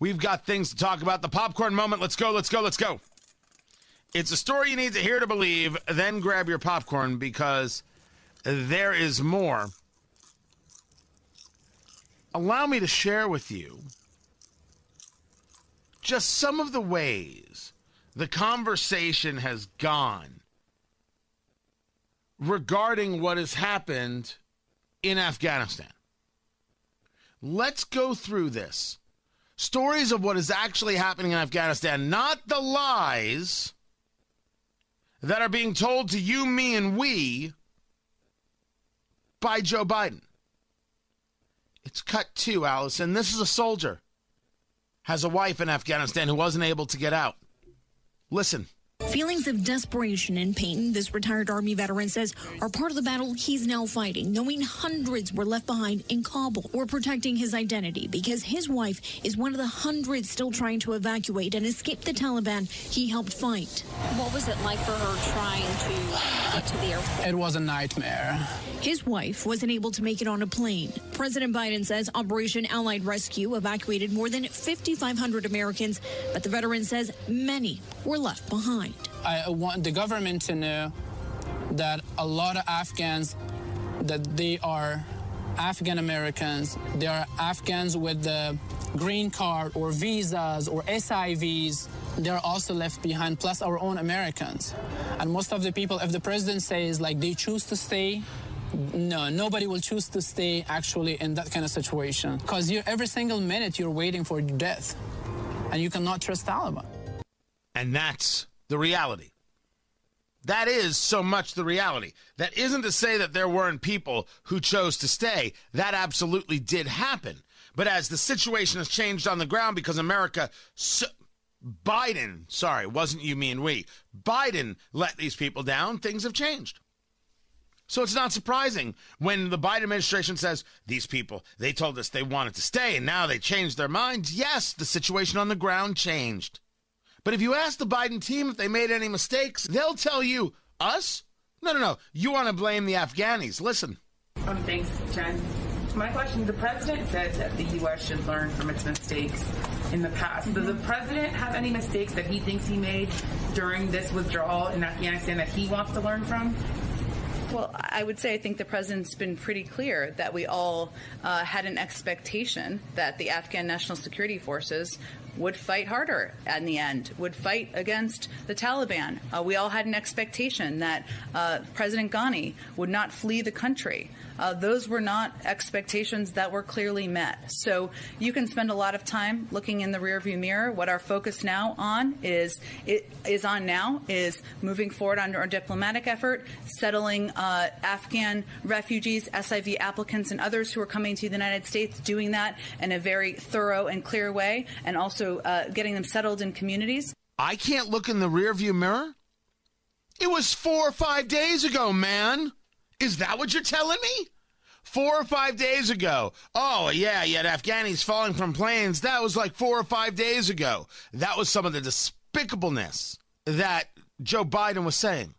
We've got things to talk about. The popcorn moment. Let's go, let's go, let's go. It's a story you need to hear to believe. Then grab your popcorn because there is more. Allow me to share with you just some of the ways the conversation has gone regarding what has happened in Afghanistan. Let's go through this. Stories of what is actually happening in Afghanistan, not the lies that are being told to you, me, and we by Joe Biden. It's cut two, Allison. This is a soldier. Has a wife in Afghanistan who wasn't able to get out. Listen. Feelings of desperation and pain, this retired Army veteran says, are part of the battle he's now fighting, knowing hundreds were left behind in Kabul or protecting his identity because his wife is one of the hundreds still trying to evacuate and escape the Taliban he helped fight. What was it like for her trying to get to the airport? It was a nightmare. His wife wasn't able to make it on a plane. President Biden says Operation Allies Refuge evacuated more than 5,500 Americans, but the veteran says many were left behind. I want the government to know that a lot of Afghans, that they are Afghan Americans, they are Afghans with the green card or visas or SIVs, they're also left behind, plus our own Americans. And most of the people, if the president says like they choose to stay, no, nobody will choose to stay actually in that kind of situation. Because every single minute you're waiting for death. And you cannot trust Taliban. And that's the reality. That is so much the reality. That isn't to say that there weren't people who chose to stay. That absolutely did happen. But as the situation has changed on the ground because America, so, Biden, sorry, wasn't you, me, and we, Biden let these people down, things have changed. So it's not surprising when the Biden administration says these people, they told us they wanted to stay and now they changed their minds. Yes, the situation on the ground changed. But if you ask the Biden team if they made any mistakes, they'll tell you, us? No, no, no. You want to blame the Afghanis. Listen. Um, thanks, Jen. My question the president said that the U.S. should learn from its mistakes in the past. Mm-hmm. Does the president have any mistakes that he thinks he made during this withdrawal in Afghanistan that he wants to learn from? Well, I would say I think the president's been pretty clear that we all uh, had an expectation that the Afghan National Security Forces would fight harder in the end, would fight against the Taliban. Uh, we all had an expectation that uh, President Ghani would not flee the country uh, those were not expectations that were clearly met. So you can spend a lot of time looking in the rearview mirror. What our focus now on is it is on now is moving forward on our diplomatic effort, settling uh, Afghan refugees, SIV applicants, and others who are coming to the United States, doing that in a very thorough and clear way, and also uh, getting them settled in communities. I can't look in the rearview mirror. It was four or five days ago, man. Is that what you're telling me? Four or five days ago. Oh, yeah, you had Afghanis falling from planes. That was like four or five days ago. That was some of the despicableness that Joe Biden was saying.